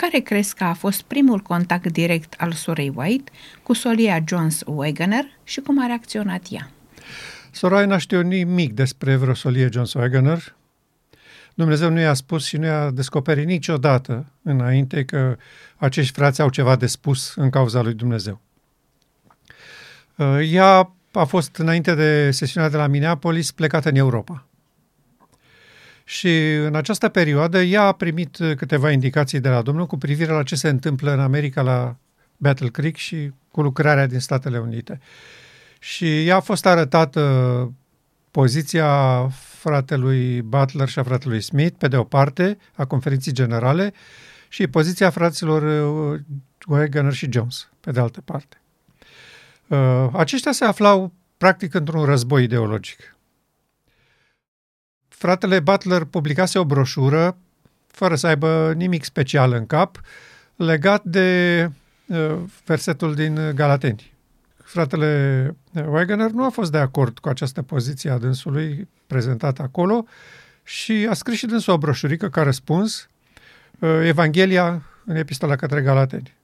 care crezi că a fost primul contact direct al sorei White cu solia Jones Wagoner și cum a reacționat ea? Soraya n-a știut nimic despre vreo solie Jones Wagoner. Dumnezeu nu i-a spus și nu i-a descoperit niciodată înainte că acești frați au ceva de spus în cauza lui Dumnezeu. Uh, ea a fost, înainte de sesiunea de la Minneapolis, plecată în Europa. Și în această perioadă ea a primit câteva indicații de la Domnul cu privire la ce se întâmplă în America la Battle Creek și cu lucrarea din Statele Unite. Și ea a fost arătată poziția fratelui Butler și a fratelui Smith, pe de o parte, a conferinței generale, și poziția fraților uh, Wagner și Jones, pe de altă parte. Uh, aceștia se aflau practic într-un război ideologic. Fratele Butler publicase o broșură, fără să aibă nimic special în cap, legat de uh, versetul din Galateni. Fratele Wagner nu a fost de acord cu această poziție a dânsului prezentată acolo și a scris și dânsul o broșurică ca răspuns uh, Evanghelia în epistola către Galateni.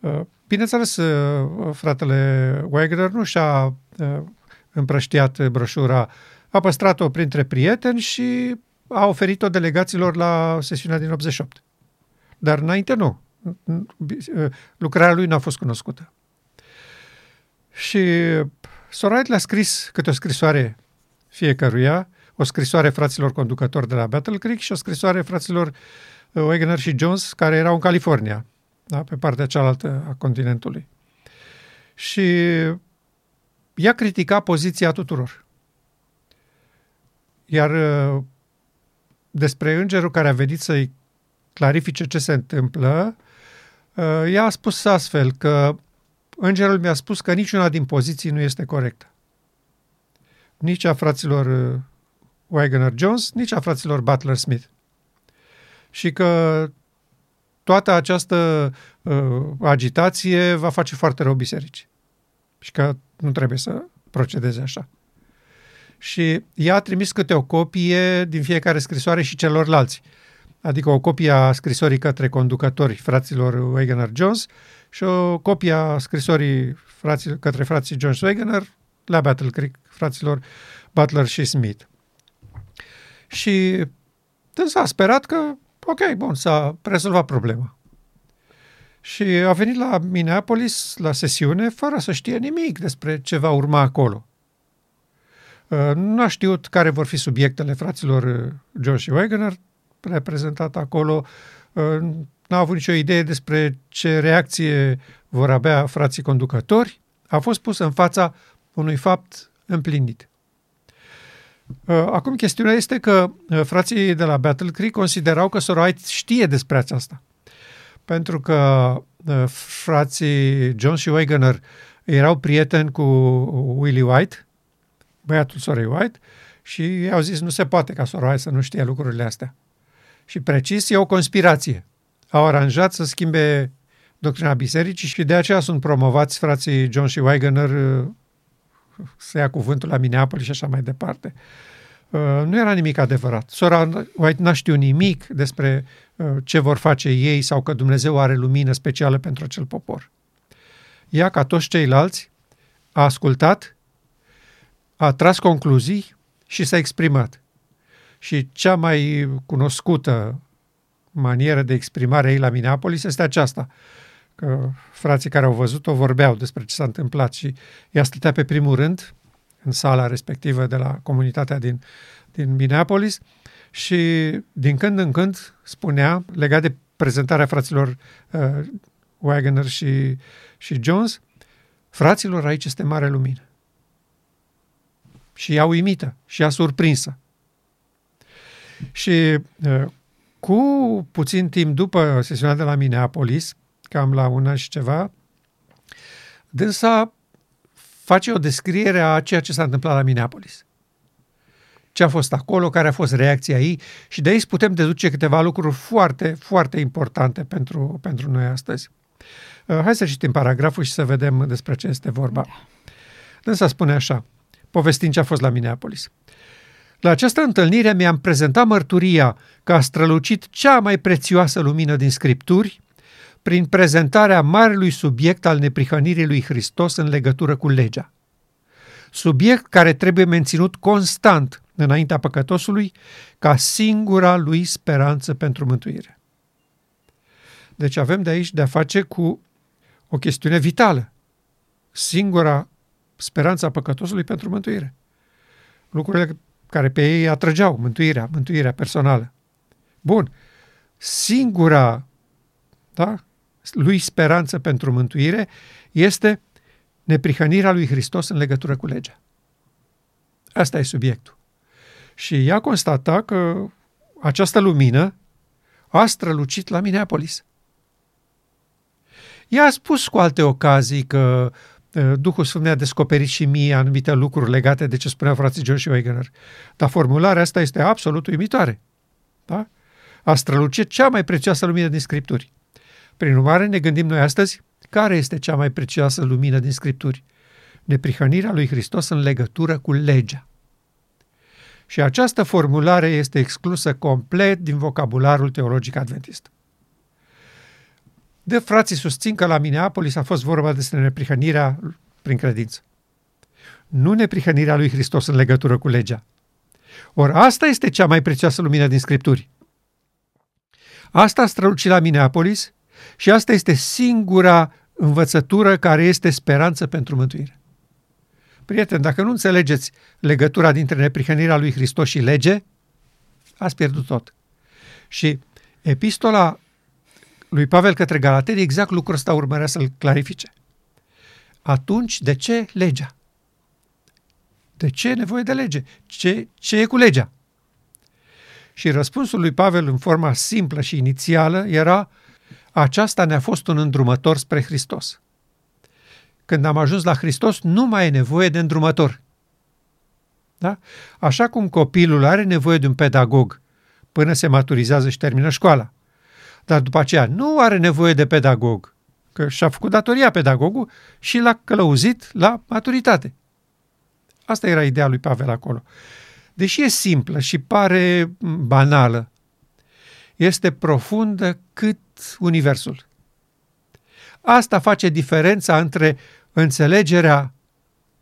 Uh, bineînțeles, uh, fratele Wagner nu și-a uh, împrăștiat broșura, a păstrat-o printre prieteni și a oferit-o delegaților la sesiunea din 88. Dar înainte nu. Lucrarea lui n-a fost cunoscută. Și Sorait le-a scris câte o scrisoare fiecăruia, o scrisoare fraților conducători de la Battle Creek și o scrisoare fraților Wagner și Jones, care erau în California da? pe partea cealaltă a continentului. Și ea critica poziția tuturor. Iar uh, despre îngerul care a venit să-i clarifice ce se întâmplă, uh, ea a spus astfel că îngerul mi-a spus că niciuna din poziții nu este corectă. Nici a fraților uh, Wagner Jones, nici a fraților Butler Smith. Și că toată această uh, agitație va face foarte rău bisericii. Și că nu trebuie să procedeze așa. Și ea a trimis câte o copie din fiecare scrisoare și celorlalți. Adică o copie a scrisorii către conducători fraților Wegener Jones și o copie a scrisorii frații, către frații Jones Wegener la Battle Creek, fraților Butler și Smith. Și s-a sperat că ok, bun, s-a rezolvat problema. Și a venit la Minneapolis la sesiune fără să știe nimic despre ce va urma acolo. Uh, nu a știut care vor fi subiectele fraților uh, John și Wagner reprezentat acolo. Uh, n-a avut nicio idee despre ce reacție vor avea frații conducători. A fost pus în fața unui fapt împlinit. Uh, acum, chestiunea este că uh, frații de la Battle Creek considerau că Sorite știe despre aceasta. Pentru că uh, frații John și Wagoner erau prieteni cu Willie White, băiatul sorei White, și i-au zis nu se poate ca sora să nu știe lucrurile astea. Și precis e o conspirație. Au aranjat să schimbe doctrina bisericii și de aceea sunt promovați frații John și Wagner să ia cuvântul la Minneapolis și așa mai departe. Uh, nu era nimic adevărat. Sora White n-a știut nimic despre uh, ce vor face ei sau că Dumnezeu are lumină specială pentru acel popor. Ea, ca toți ceilalți, a ascultat, a tras concluzii și s-a exprimat. Și cea mai cunoscută manieră de exprimare ei la Minneapolis este aceasta – că frații care au văzut-o vorbeau despre ce s-a întâmplat și ea stătea pe primul rând în sala respectivă de la comunitatea din, din Minneapolis și din când în când spunea, legat de prezentarea fraților uh, Wagner și, și Jones, fraților, aici este mare lumină. Și ea uimită și ea surprinsă. Și uh, cu puțin timp după sesiunea de la Minneapolis, cam la una și ceva, dânsa face o descriere a ceea ce s-a întâmplat la Minneapolis. Ce a fost acolo, care a fost reacția ei și de aici putem deduce câteva lucruri foarte, foarte importante pentru, pentru noi astăzi. Uh, hai să citim paragraful și să vedem despre ce este vorba. Da. Dânsa spune așa, povestind ce a fost la Minneapolis. La această întâlnire mi-am prezentat mărturia că a strălucit cea mai prețioasă lumină din Scripturi prin prezentarea marelui subiect al neprihănirii lui Hristos în legătură cu legea. Subiect care trebuie menținut constant înaintea păcătosului ca singura lui speranță pentru mântuire. Deci avem de aici de a face cu o chestiune vitală. Singura speranță a păcătosului pentru mântuire. Lucrurile care pe ei atrăgeau, mântuirea, mântuirea personală. Bun. Singura da, lui speranță pentru mântuire este neprihănirea lui Hristos în legătură cu legea. Asta e subiectul. Și ea constata că această lumină a strălucit la Minneapolis. Ea a spus cu alte ocazii că Duhul Sfânt mi-a descoperit și mie anumite lucruri legate de ce spunea frații John și Wegener. Dar formularea asta este absolut uimitoare. Da? A strălucit cea mai prețioasă lumină din Scripturi. Prin urmare, ne gândim noi astăzi care este cea mai prețioasă lumină din Scripturi. Neprihănirea lui Hristos în legătură cu legea. Și această formulare este exclusă complet din vocabularul teologic adventist. De frații susțin că la Minneapolis a fost vorba despre neprihănirea prin credință. Nu neprihănirea lui Hristos în legătură cu legea. Ori asta este cea mai prețioasă lumină din Scripturi. Asta a strălucit la Minneapolis și asta este singura învățătură care este speranță pentru mântuire. Prieten, dacă nu înțelegeți legătura dintre neprihănirea lui Hristos și lege, ați pierdut tot. Și epistola lui Pavel către Galateni, exact lucrul ăsta urmărea să-l clarifice. Atunci, de ce legea? De ce e nevoie de lege? Ce, ce e cu legea? Și răspunsul lui Pavel în forma simplă și inițială era aceasta ne-a fost un îndrumător spre Hristos. Când am ajuns la Hristos, nu mai e nevoie de îndrumător. Da? Așa cum copilul are nevoie de un pedagog până se maturizează și termină școala dar după aceea nu are nevoie de pedagog, că și-a făcut datoria pedagogul și l-a călăuzit la maturitate. Asta era ideea lui Pavel acolo. Deși e simplă și pare banală, este profundă cât universul. Asta face diferența între înțelegerea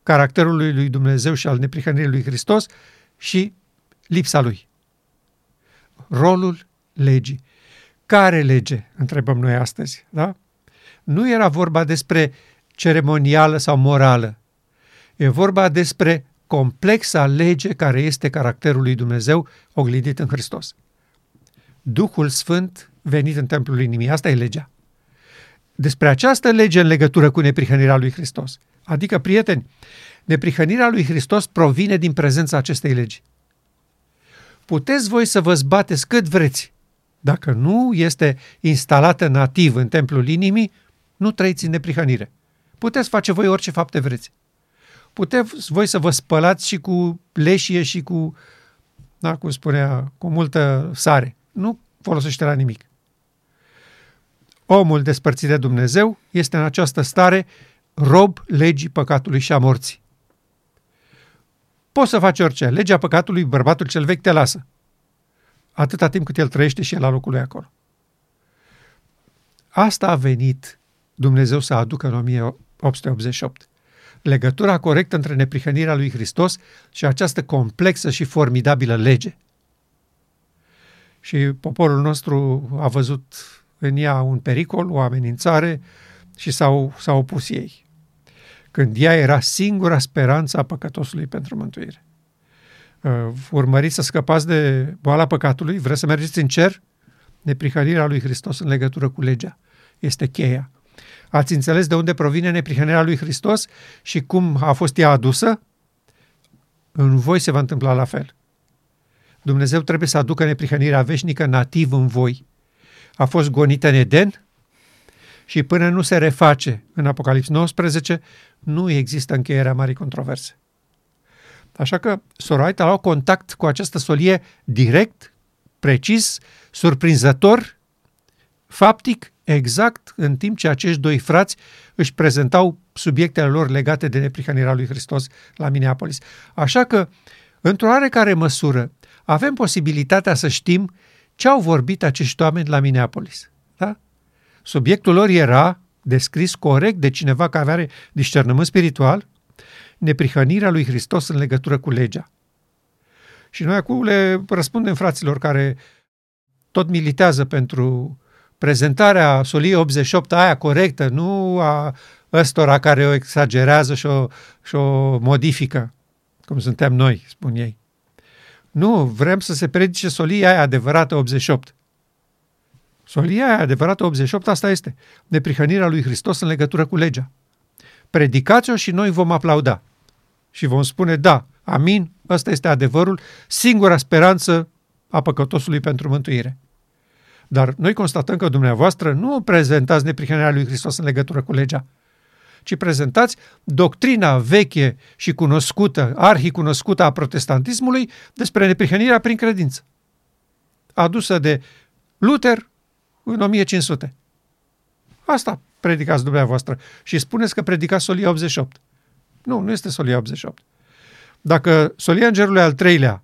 caracterului lui Dumnezeu și al neprihănirii lui Hristos și lipsa lui. Rolul legii. Care lege? Întrebăm noi astăzi. Da? Nu era vorba despre ceremonială sau morală. E vorba despre complexa lege care este caracterul lui Dumnezeu oglindit în Hristos. Duhul Sfânt venit în templul inimii. Asta e legea. Despre această lege în legătură cu neprihănirea lui Hristos. Adică, prieteni, neprihănirea lui Hristos provine din prezența acestei legi. Puteți voi să vă zbateți cât vreți dacă nu este instalată nativ în templul inimii, nu trăiți în neprihănire. Puteți face voi orice fapte vreți. Puteți voi să vă spălați și cu leșie și cu, da, cum spunea, cu multă sare. Nu folosește la nimic. Omul despărțit de Dumnezeu este în această stare rob legii păcatului și a morții. Poți să faci orice. Legea păcatului, bărbatul cel vechi te lasă atâta timp cât el trăiește și el la locul lui acolo. Asta a venit Dumnezeu să aducă în 1888. Legătura corectă între neprihănirea lui Hristos și această complexă și formidabilă lege. Și poporul nostru a văzut în ea un pericol, o amenințare și s-au, s-au opus ei. Când ea era singura speranță a păcătosului pentru mântuire uh, urmăriți să scăpați de boala păcatului, vreți să mergeți în cer, neprihănirea lui Hristos în legătură cu legea. Este cheia. Ați înțeles de unde provine neprihănirea lui Hristos și cum a fost ea adusă? În voi se va întâmpla la fel. Dumnezeu trebuie să aducă neprihănirea veșnică nativ în voi. A fost gonită în Eden și până nu se reface în Apocalips 19, nu există încheierea marii controverse. Așa că Soroait a luat contact cu această solie direct, precis, surprinzător, faptic, exact în timp ce acești doi frați își prezentau subiectele lor legate de neprihănirea lui Hristos la Minneapolis. Așa că într-o oarecare măsură, avem posibilitatea să știm ce au vorbit acești oameni la Minneapolis. Da? Subiectul lor era descris corect de cineva care are discernământ spiritual, neprihănirea lui Hristos în legătură cu legea. Și noi acum le răspundem fraților care tot militează pentru prezentarea soliei 88 aia corectă, nu a ăstora care o exagerează și o, și o modifică, cum suntem noi, spun ei. Nu, vrem să se predice solia aia adevărată 88. Solia aia adevărată 88, asta este. Neprihănirea lui Hristos în legătură cu legea. Predicați-o și noi vom aplauda. Și vom spune, da, amin, ăsta este adevărul, singura speranță a păcătosului pentru mântuire. Dar noi constatăm că dumneavoastră nu prezentați neprihănirea lui Hristos în legătură cu legea, ci prezentați doctrina veche și cunoscută, arhicunoscută a protestantismului despre neprihănirea prin credință, adusă de Luther în 1500. Asta predicați dumneavoastră și spuneți că predicați solia 88. Nu, nu este solia 88. Dacă solia îngerului al treilea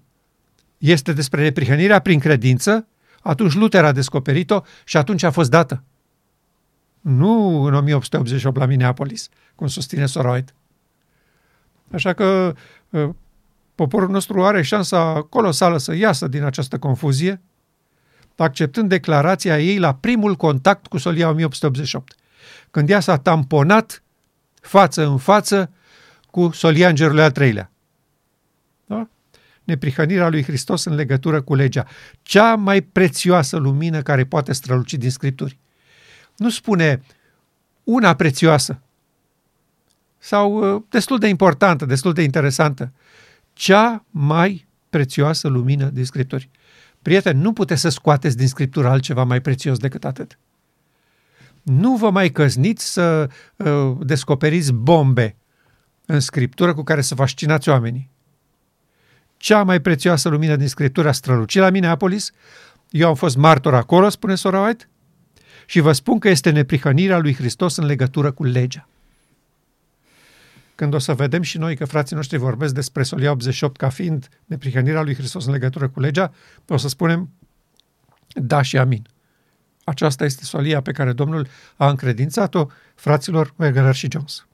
este despre neprihănirea prin credință, atunci Luther a descoperit-o și atunci a fost dată. Nu în 1888 la Minneapolis, cum susține Soroid. Așa că ă, poporul nostru are șansa colosală să iasă din această confuzie, acceptând declarația ei la primul contact cu solia 1888, când ea s-a tamponat față în față cu solia îngerului al treilea. Da? Neprihănirea lui Hristos în legătură cu legea. Cea mai prețioasă lumină care poate străluci din Scripturi. Nu spune una prețioasă sau uh, destul de importantă, destul de interesantă. Cea mai prețioasă lumină din Scripturi. Prieteni, nu puteți să scoateți din Scriptură altceva mai prețios decât atât. Nu vă mai căzniți să uh, descoperiți bombe în Scriptură cu care să fascinați oamenii. Cea mai prețioasă lumină din Scriptură a strălucit la Minneapolis. Eu am fost martor acolo, spune sora White, și vă spun că este neprihănirea lui Hristos în legătură cu legea. Când o să vedem și noi că frații noștri vorbesc despre Solia 88 ca fiind neprihănirea lui Hristos în legătură cu legea, o să spunem da și amin. Aceasta este solia pe care Domnul a încredințat-o fraților Wegener și Jones.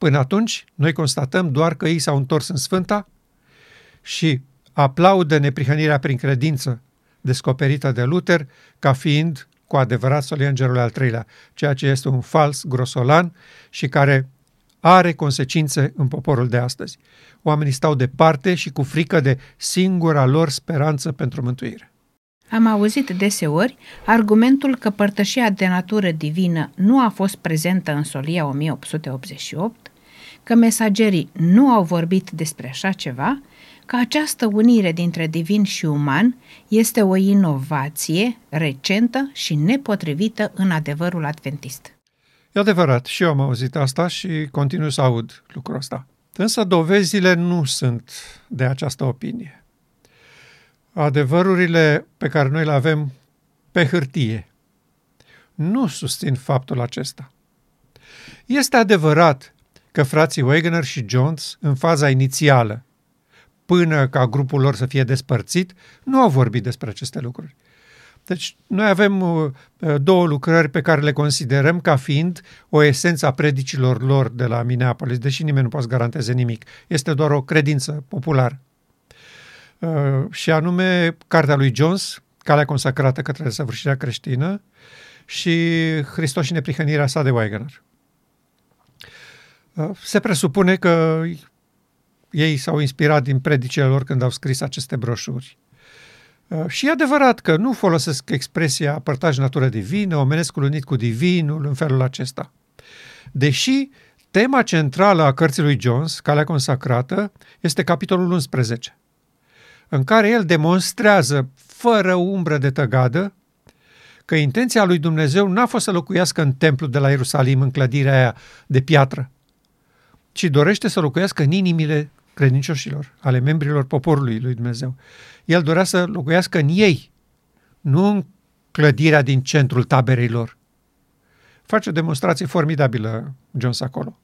Până atunci, noi constatăm doar că ei s-au întors în Sfânta și aplaudă neprihănirea prin credință descoperită de Luther ca fiind cu adevărat solia îngerului al treilea, ceea ce este un fals grosolan și care are consecințe în poporul de astăzi. Oamenii stau departe și cu frică de singura lor speranță pentru mântuire. Am auzit deseori argumentul că părtășia de natură divină nu a fost prezentă în solia 1888, că mesagerii nu au vorbit despre așa ceva, că această unire dintre divin și uman este o inovație recentă și nepotrivită în adevărul adventist. E adevărat, și eu am auzit asta și continui să aud lucrul ăsta. Însă dovezile nu sunt de această opinie. Adevărurile pe care noi le avem pe hârtie nu susțin faptul acesta. Este adevărat că frații Wegener și Jones, în faza inițială, până ca grupul lor să fie despărțit, nu au vorbit despre aceste lucruri. Deci noi avem uh, două lucrări pe care le considerăm ca fiind o esență a predicilor lor de la Minneapolis, deși nimeni nu poate garanteze nimic. Este doar o credință populară. Uh, și anume Cartea lui Jones, Calea consacrată către săvârșirea creștină și Hristos și neprihănirea sa de Wegener. Uh, se presupune că ei s-au inspirat din predicile lor când au scris aceste broșuri. Uh, și e adevărat că nu folosesc expresia părtaș natură divină, omenescul unit cu divinul în felul acesta. Deși tema centrală a cărții lui Jones, Calea consacrată, este capitolul 11, în care el demonstrează fără umbră de tăgadă că intenția lui Dumnezeu n-a fost să locuiască în templu de la Ierusalim, în clădirea aia de piatră, ci dorește să locuiască în inimile credincioșilor, ale membrilor poporului lui Dumnezeu. El dorea să locuiască în ei, nu în clădirea din centrul taberei lor. Face o demonstrație formidabilă Jones acolo.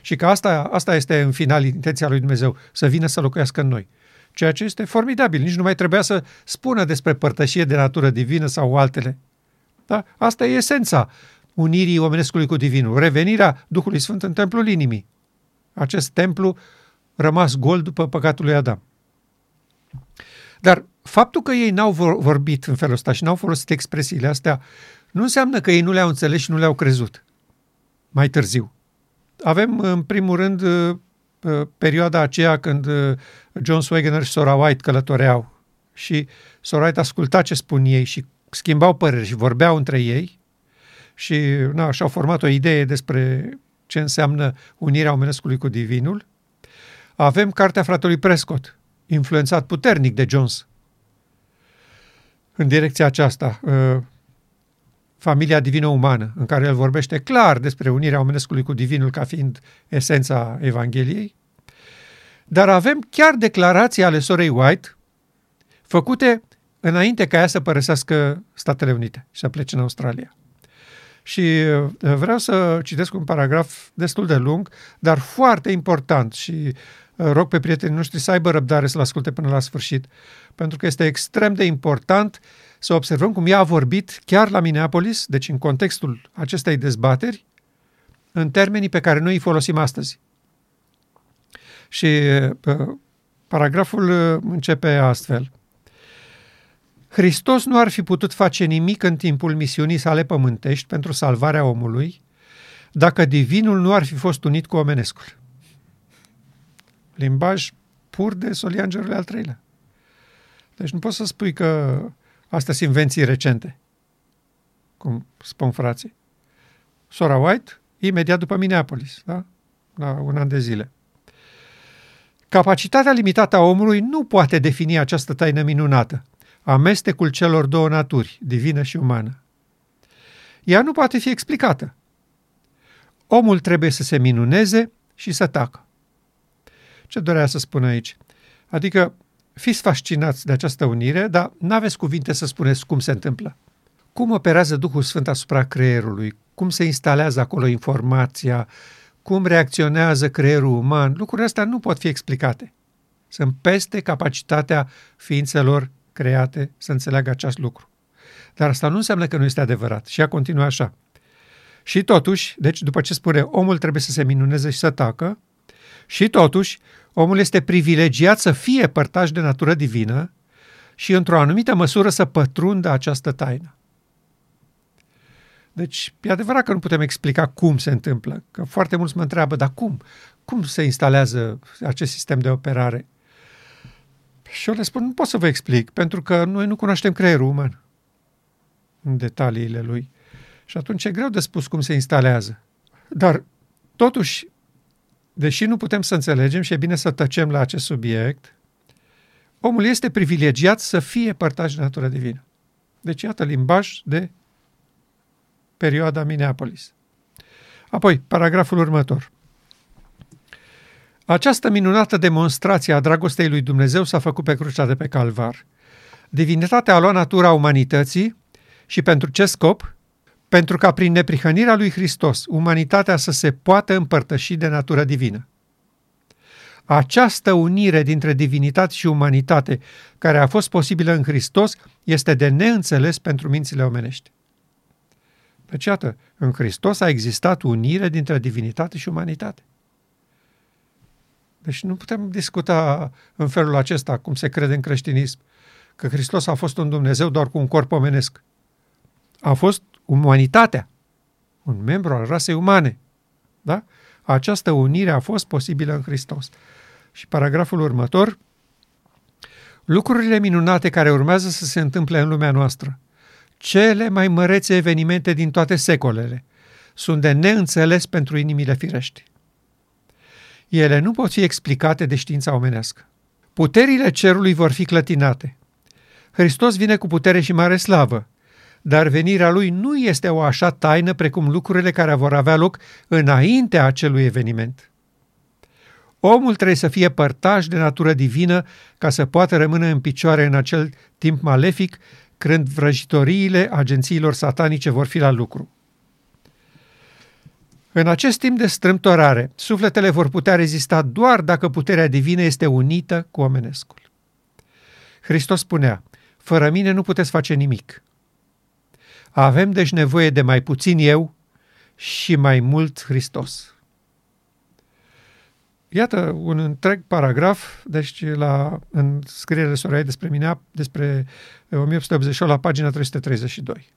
Și că asta, asta este în final intenția lui Dumnezeu, să vină să locuiască în noi. Ceea ce este formidabil. Nici nu mai trebuia să spună despre părtășie de natură divină sau altele. Da? Asta e esența unirii omenescului cu divinul. Revenirea Duhului Sfânt în templul inimii. Acest templu rămas gol după păcatul lui Adam. Dar faptul că ei n-au vorbit în felul ăsta și n-au folosit expresiile astea, nu înseamnă că ei nu le-au înțeles și nu le-au crezut. Mai târziu. Avem, în primul rând, uh, uh, perioada aceea când uh, John Swagener și Sora White călătoreau și Sora White asculta ce spun ei și schimbau păreri și vorbeau între ei și na, și-au format o idee despre ce înseamnă unirea omenescului cu divinul. Avem cartea fratelui Prescott, influențat puternic de Jones, în direcția aceasta, familia divină-umană, în care el vorbește clar despre unirea omenescului cu divinul ca fiind esența Evangheliei, dar avem chiar declarații ale sorei White făcute înainte ca ea să părăsească Statele Unite și să plece în Australia. Și uh, vreau să citesc un paragraf destul de lung, dar foarte important și uh, rog pe prietenii noștri să aibă răbdare să-l asculte până la sfârșit, pentru că este extrem de important să observăm cum ea a vorbit chiar la Minneapolis, deci în contextul acestei dezbateri, în termenii pe care noi îi folosim astăzi. Și uh, paragraful începe astfel. Hristos nu ar fi putut face nimic în timpul misiunii sale pământești pentru salvarea omului dacă divinul nu ar fi fost unit cu omenescul. Limbaj pur de Soliangerul al treilea. Deci nu poți să spui că astea sunt invenții recente, cum spun frații. Sora White, imediat după Minneapolis, da? la un an de zile. Capacitatea limitată a omului nu poate defini această taină minunată, amestecul celor două naturi, divină și umană. Ea nu poate fi explicată. Omul trebuie să se minuneze și să tacă. Ce dorea să spun aici? Adică fiți fascinați de această unire, dar nu aveți cuvinte să spuneți cum se întâmplă. Cum operează Duhul Sfânt asupra creierului? Cum se instalează acolo informația? Cum reacționează creierul uman? Lucrurile astea nu pot fi explicate. Sunt peste capacitatea ființelor create să înțeleagă acest lucru. Dar asta nu înseamnă că nu este adevărat. Și ea continuă așa. Și totuși, deci după ce spune omul trebuie să se minuneze și să tacă, și totuși omul este privilegiat să fie părtaș de natură divină și într-o anumită măsură să pătrundă această taină. Deci, e adevărat că nu putem explica cum se întâmplă, că foarte mulți mă întreabă, dar cum? Cum se instalează acest sistem de operare? Și eu le spun, nu pot să vă explic, pentru că noi nu cunoaștem creierul uman în detaliile lui. Și atunci e greu de spus cum se instalează. Dar, totuși, deși nu putem să înțelegem și e bine să tăcem la acest subiect, omul este privilegiat să fie părtaș de natură divină. Deci, iată limbaj de perioada Minneapolis. Apoi, paragraful următor. Această minunată demonstrație a dragostei lui Dumnezeu s-a făcut pe crucea de pe Calvar. Divinitatea a luat natura umanității și pentru ce scop? Pentru ca prin neprihănirea lui Hristos umanitatea să se poată împărtăși de natură divină. Această unire dintre divinitate și umanitate, care a fost posibilă în Hristos, este de neînțeles pentru mințile omenești. Deci, iată, în Hristos a existat unire dintre divinitate și umanitate. Deci nu putem discuta în felul acesta, cum se crede în creștinism, că Hristos a fost un Dumnezeu doar cu un corp omenesc. A fost umanitatea, un membru al rasei umane. Da? Această unire a fost posibilă în Hristos. Și paragraful următor, lucrurile minunate care urmează să se întâmple în lumea noastră, cele mai mărețe evenimente din toate secolele, sunt de neînțeles pentru inimile firești. Ele nu pot fi explicate de știința omenească. Puterile cerului vor fi clătinate. Hristos vine cu putere și mare slavă, dar venirea lui nu este o așa taină precum lucrurile care vor avea loc înaintea acelui eveniment. Omul trebuie să fie părtaș de natură divină ca să poată rămâne în picioare în acel timp malefic când vrăjitoriile agențiilor satanice vor fi la lucru. În acest timp de strâmtorare, sufletele vor putea rezista doar dacă puterea divină este unită cu omenescul. Hristos spunea, fără mine nu puteți face nimic. Avem deci nevoie de mai puțin eu și mai mult Hristos. Iată un întreg paragraf, deci la, în scrierile Soraya despre mine, despre 1888 la pagina 332.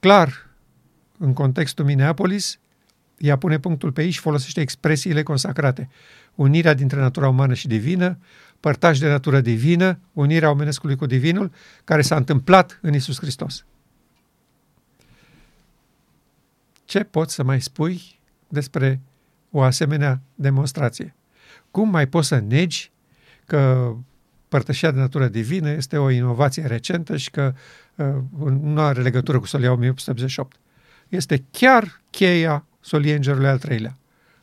Clar, în contextul Minneapolis, ea pune punctul pe ei și folosește expresiile consacrate. Unirea dintre natura umană și divină, părtași de natură divină, unirea omenescului cu divinul, care s-a întâmplat în Isus Hristos. Ce poți să mai spui despre o asemenea demonstrație? Cum mai poți să negi că părtășia de natură divină este o inovație recentă și că uh, nu are legătură cu solia 1888? Este chiar cheia soliei îngerului al treilea,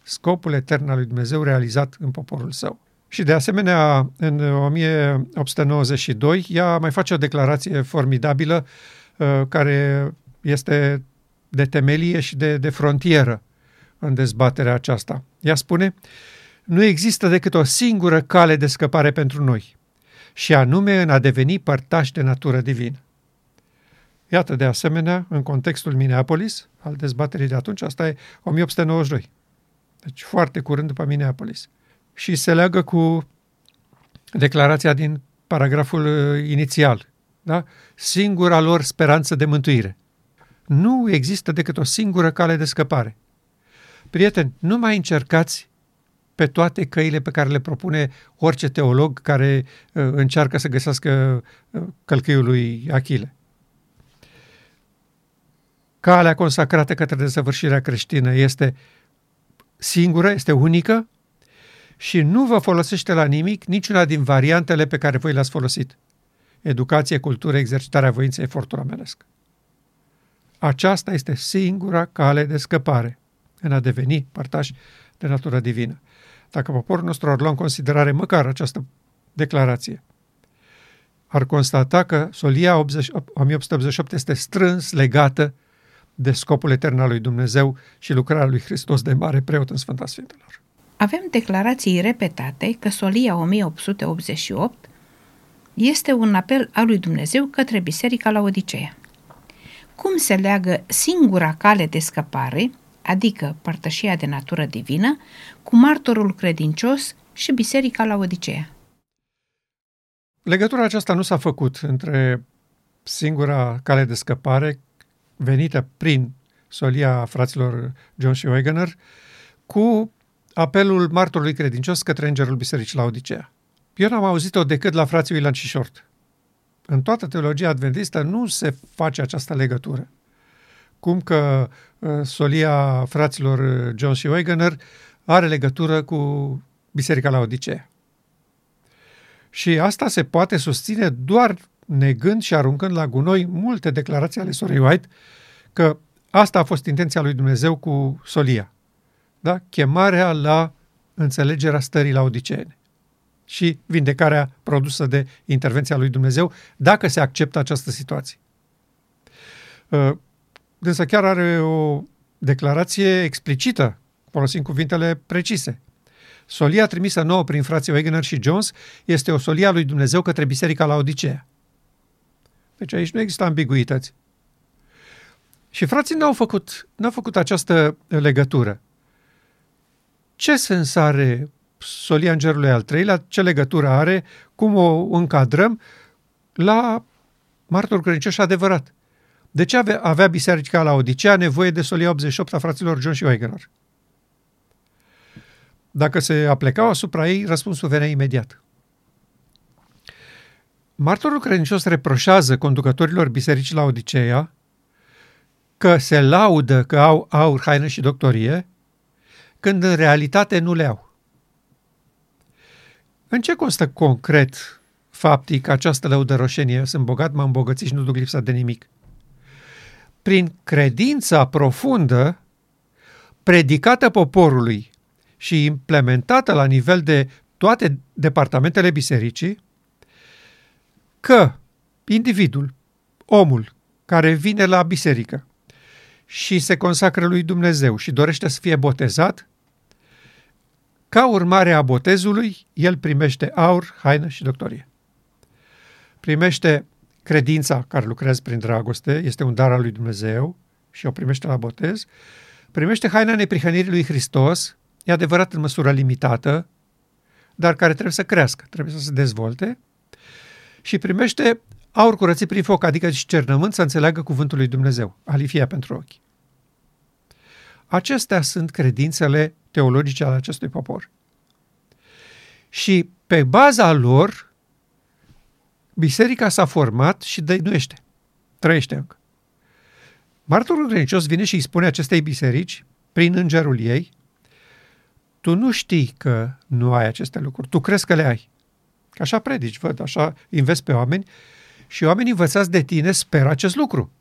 scopul etern al lui Dumnezeu realizat în poporul său. Și de asemenea, în 1892, ea mai face o declarație formidabilă uh, care este de temelie și de, de frontieră în dezbaterea aceasta. Ea spune, nu există decât o singură cale de scăpare pentru noi, și anume în a deveni părtași de natură divină. Iată, de asemenea, în contextul Minneapolis, al dezbaterii de atunci, asta e 1892. Deci foarte curând după Minneapolis. Și se leagă cu declarația din paragraful uh, inițial. Da? Singura lor speranță de mântuire. Nu există decât o singură cale de scăpare. Prieteni, nu mai încercați pe toate căile pe care le propune orice teolog care uh, încearcă să găsească uh, călcâiul lui Achille. Calea consacrată către desăvârșirea creștină este singură, este unică și nu vă folosește la nimic niciuna din variantele pe care voi le-ați folosit. Educație, cultură, exercitarea voinței, efortul omenesc. Aceasta este singura cale de scăpare în a deveni părtași de natură divină. Dacă poporul nostru ar lua în considerare măcar această declarație, ar constata că solia 80, 1888 este strâns legată de scopul etern al lui Dumnezeu și lucrarea lui Hristos de mare preot în Sfânta Sfintelor. Avem declarații repetate că solia 1888 este un apel al lui Dumnezeu către Biserica la Odiceea. Cum se leagă singura cale de scăpare, adică părtășia de natură divină, cu martorul credincios și Biserica la Odiceea? Legătura aceasta nu s-a făcut între singura cale de scăpare venită prin solia fraților John și Wegener cu apelul martorului credincios către îngerul bisericii la Odiceea. Eu n-am auzit-o decât la frații Ilan și Short. În toată teologia adventistă nu se face această legătură. Cum că uh, solia fraților John și Wegener are legătură cu biserica la Odiceea. Și asta se poate susține doar negând și aruncând la gunoi multe declarații ale sorei White că asta a fost intenția lui Dumnezeu cu solia. Da? Chemarea la înțelegerea stării la odiceene și vindecarea produsă de intervenția lui Dumnezeu, dacă se acceptă această situație. Însă chiar are o declarație explicită, folosind cuvintele precise. Solia trimisă nouă prin frații Wegener și Jones este o solia lui Dumnezeu către biserica la Odisea. Deci aici nu există ambiguități. Și frații n-au făcut, n-au făcut această legătură. Ce sens are solia îngerului al treilea? Ce legătură are? Cum o încadrăm la martor credincioși adevărat? De ce avea, avea biserica la Odisea nevoie de solia 88 a fraților John și Wegener? Dacă se aplecau asupra ei, răspunsul venea imediat. Martorul credincios reproșează conducătorilor bisericii la Odiseea că se laudă că au aur, haină și doctorie, când în realitate nu le au. În ce constă concret faptic această lăudăroșenie? Sunt bogat, m-am îmbogățit și nu duc lipsa de nimic. Prin credința profundă predicată poporului și implementată la nivel de toate departamentele bisericii, că individul, omul care vine la biserică și se consacră lui Dumnezeu și dorește să fie botezat, ca urmare a botezului, el primește aur, haină și doctorie. Primește credința care lucrează prin dragoste, este un dar al lui Dumnezeu și o primește la botez, primește haina neprihănirii lui Hristos, e adevărat în măsură limitată, dar care trebuie să crească, trebuie să se dezvolte, și primește aur curățit prin foc, adică și cernământ să înțeleagă cuvântul lui Dumnezeu, alifia pentru ochi. Acestea sunt credințele teologice ale acestui popor. Și pe baza lor, biserica s-a format și dăinuiește. Trăiește încă. Martorul credincios vine și îi spune acestei biserici, prin îngerul ei, tu nu știi că nu ai aceste lucruri, tu crezi că le ai. Așa predici, văd, așa investi pe oameni și oamenii învățați de tine speră acest lucru.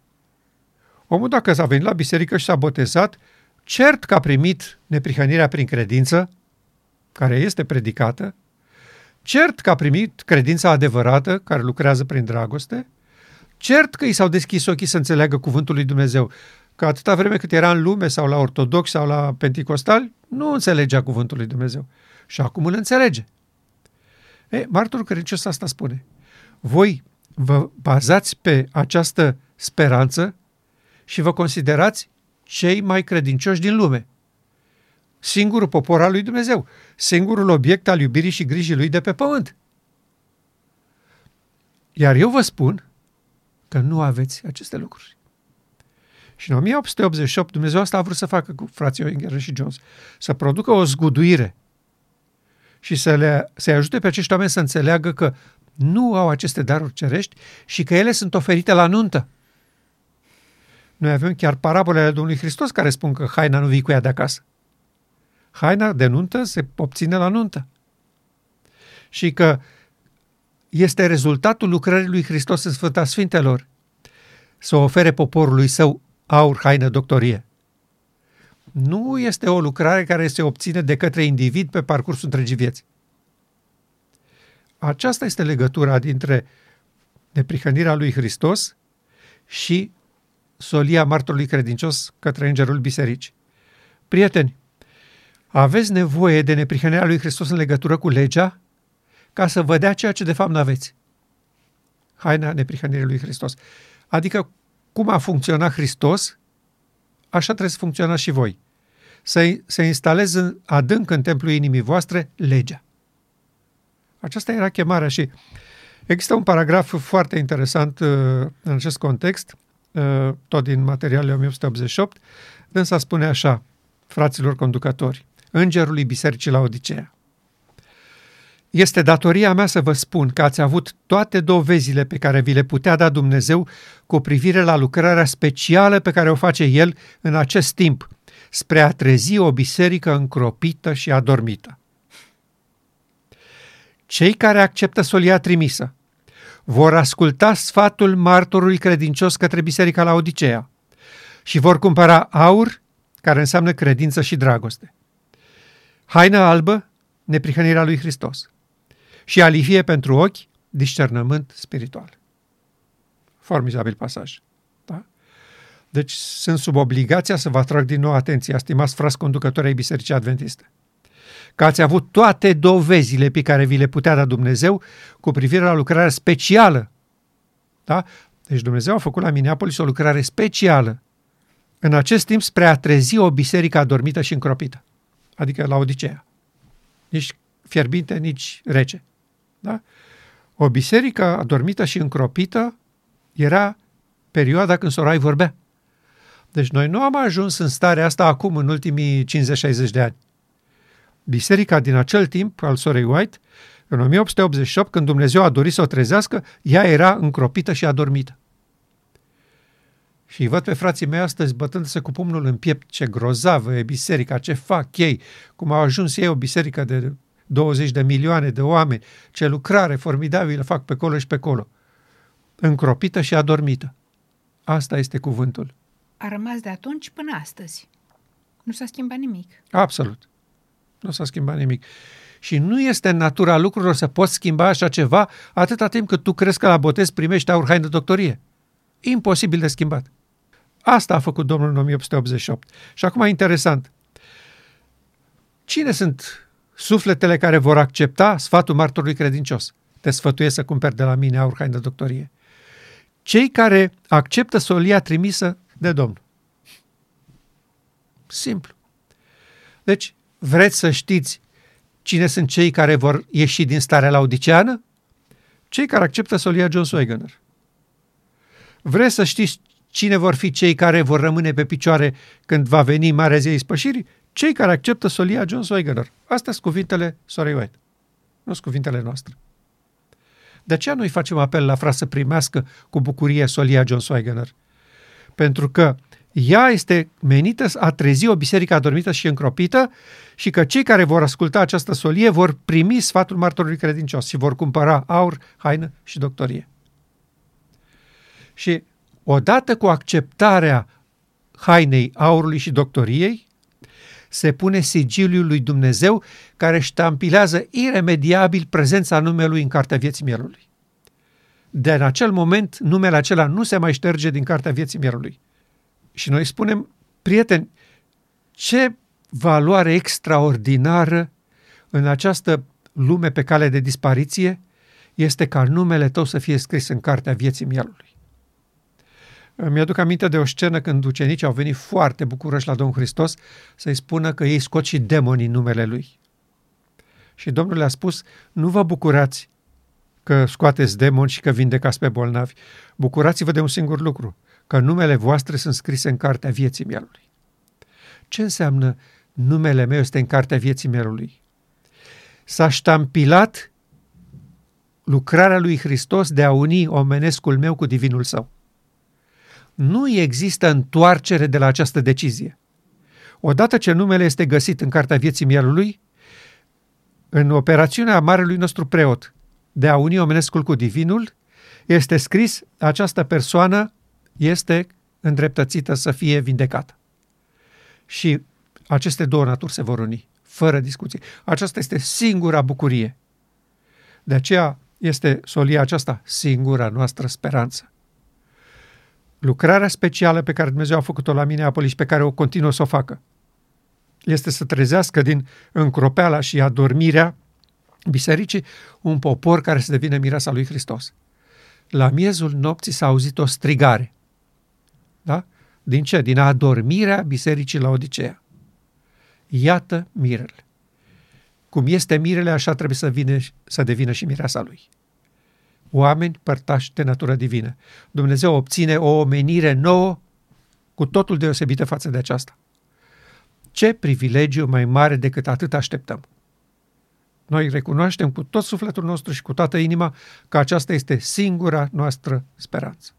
Omul dacă s-a venit la biserică și s-a botezat, cert că a primit neprihănirea prin credință, care este predicată, cert că a primit credința adevărată, care lucrează prin dragoste, cert că i s-au deschis ochii să înțeleagă cuvântul lui Dumnezeu, că atâta vreme cât era în lume sau la ortodox sau la penticostal, nu înțelegea cuvântul lui Dumnezeu. Și acum îl înțelege. E, martorul credincios asta spune. Voi vă bazați pe această speranță și vă considerați cei mai credincioși din lume. Singurul popor al lui Dumnezeu, singurul obiect al iubirii și grijii lui de pe pământ. Iar eu vă spun că nu aveți aceste lucruri. Și în 1888 Dumnezeu asta a vrut să facă cu frații Oinger și Jones, să producă o zguduire și să le, să ajute pe acești oameni să înțeleagă că nu au aceste daruri cerești și că ele sunt oferite la nuntă. Noi avem chiar parabolele Domnului Hristos care spun că haina nu vii cu ea de acasă. Haina de nuntă se obține la nuntă. Și că este rezultatul lucrării lui Hristos în Sfânta Sfintelor să ofere poporului său aur, haină, doctorie. Nu este o lucrare care se obține de către individ pe parcursul întregii vieți. Aceasta este legătura dintre neprihănirea lui Hristos și solia martorului credincios către îngerul bisericii. Prieteni, aveți nevoie de neprihănirea lui Hristos în legătură cu legea ca să vă dea ceea ce de fapt nu aveți. Haina neprihănirii lui Hristos. Adică cum a funcționat Hristos, așa trebuie să funcționați și voi. Să, să instaleze adânc în templul inimii voastre legea. Aceasta era chemarea și există un paragraf foarte interesant uh, în acest context, uh, tot din materialele 1888, însă spune așa, fraților conducători, Îngerului Bisericii la Odiseea. Este datoria mea să vă spun că ați avut toate dovezile pe care vi le putea da Dumnezeu cu privire la lucrarea specială pe care o face El în acest timp, spre a trezi o biserică încropită și adormită. Cei care acceptă solia trimisă vor asculta sfatul martorului credincios către biserica la Odiseea și vor cumpăra aur, care înseamnă credință și dragoste. Haină albă, neprihănirea lui Hristos și alifie pentru ochi, discernământ spiritual. Formizabil pasaj. Da? Deci sunt sub obligația să vă atrag din nou atenția, stimați frați conducători ai Bisericii Adventiste, că ați avut toate dovezile pe care vi le putea da Dumnezeu cu privire la lucrarea specială. Da? Deci Dumnezeu a făcut la Minneapolis o lucrare specială în acest timp spre a trezi o biserică adormită și încropită, adică la Odiseea. Nici fierbinte, nici rece. Da? O biserică adormită și încropită era perioada când Sorai vorbea. Deci noi nu am ajuns în starea asta acum, în ultimii 50-60 de ani. Biserica din acel timp, al sorei White, în 1888, când Dumnezeu a dorit să o trezească, ea era încropită și adormită. Și îi văd pe frații mei astăzi bătându-se cu pumnul în piept, ce grozavă e biserica, ce fac ei, cum au ajuns ei o biserică de 20 de milioane de oameni, ce lucrare formidabilă fac pe colo și pe colo. Încropită și adormită. Asta este cuvântul. A rămas de atunci până astăzi. Nu s-a schimbat nimic. Absolut. Nu s-a schimbat nimic. Și nu este în natura lucrurilor să poți schimba așa ceva atâta timp cât tu crezi că la botez primești aur haină doctorie. Imposibil de schimbat. Asta a făcut Domnul în 1888. Și acum interesant. Cine sunt sufletele care vor accepta sfatul martorului credincios? Te sfătuiesc să cumperi de la mine aur haine de doctorie. Cei care acceptă solia trimisă de Domnul. Simplu. Deci, vreți să știți cine sunt cei care vor ieși din starea laudiceană? Cei care acceptă solia John Swiggener. Vreți să știți cine vor fi cei care vor rămâne pe picioare când va veni Marea Zi Ispășirii? Cei care acceptă solia John Swiggener. Astea sunt cuvintele Sorei White. Nu sunt cuvintele noastre. De aceea noi facem apel la fra să primească cu bucurie solia John Swiggener. Pentru că ea este menită a trezi o biserică adormită și încropită și că cei care vor asculta această solie vor primi sfatul martorului credincios și vor cumpăra aur, haină și doctorie. Și odată cu acceptarea hainei, aurului și doctoriei, se pune sigiliul lui Dumnezeu care ștampilează iremediabil prezența numelui în Cartea Vieții Mielului. De în acel moment, numele acela nu se mai șterge din Cartea Vieții Mielului. Și noi spunem, prieteni, ce valoare extraordinară în această lume pe cale de dispariție este ca numele tău să fie scris în Cartea Vieții Mielului. Mi-aduc aminte de o scenă când ucenicii au venit foarte bucuroși la Domnul Hristos să-i spună că ei scot și demonii în numele Lui. Și Domnul le-a spus, nu vă bucurați că scoateți demoni și că vindecați pe bolnavi. Bucurați-vă de un singur lucru, că numele voastre sunt scrise în cartea vieții mielului. Ce înseamnă numele meu este în cartea vieții mielului? S-a ștampilat lucrarea lui Hristos de a uni omenescul meu cu divinul său. Nu există întoarcere de la această decizie. Odată ce numele este găsit în cartea vieții mielului, în operațiunea marelui nostru preot de a uni omenescul cu divinul, este scris această persoană este îndreptățită să fie vindecată. Și aceste două naturi se vor uni, fără discuție. Aceasta este singura bucurie. De aceea este solia aceasta singura noastră speranță. Lucrarea specială pe care Dumnezeu a făcut-o la Minneapolis și pe care o continuă să o facă este să trezească din încropeala și adormirea bisericii un popor care să devină mireasa lui Hristos. La miezul nopții s-a auzit o strigare. Da? Din ce? Din adormirea bisericii la Odiseea. Iată mirele. Cum este mirele, așa trebuie să, vină, să devină și mireasa lui. Oameni părtași de natură divină. Dumnezeu obține o omenire nouă cu totul deosebită față de aceasta. Ce privilegiu mai mare decât atât așteptăm! Noi recunoaștem cu tot sufletul nostru și cu toată inima că aceasta este singura noastră speranță.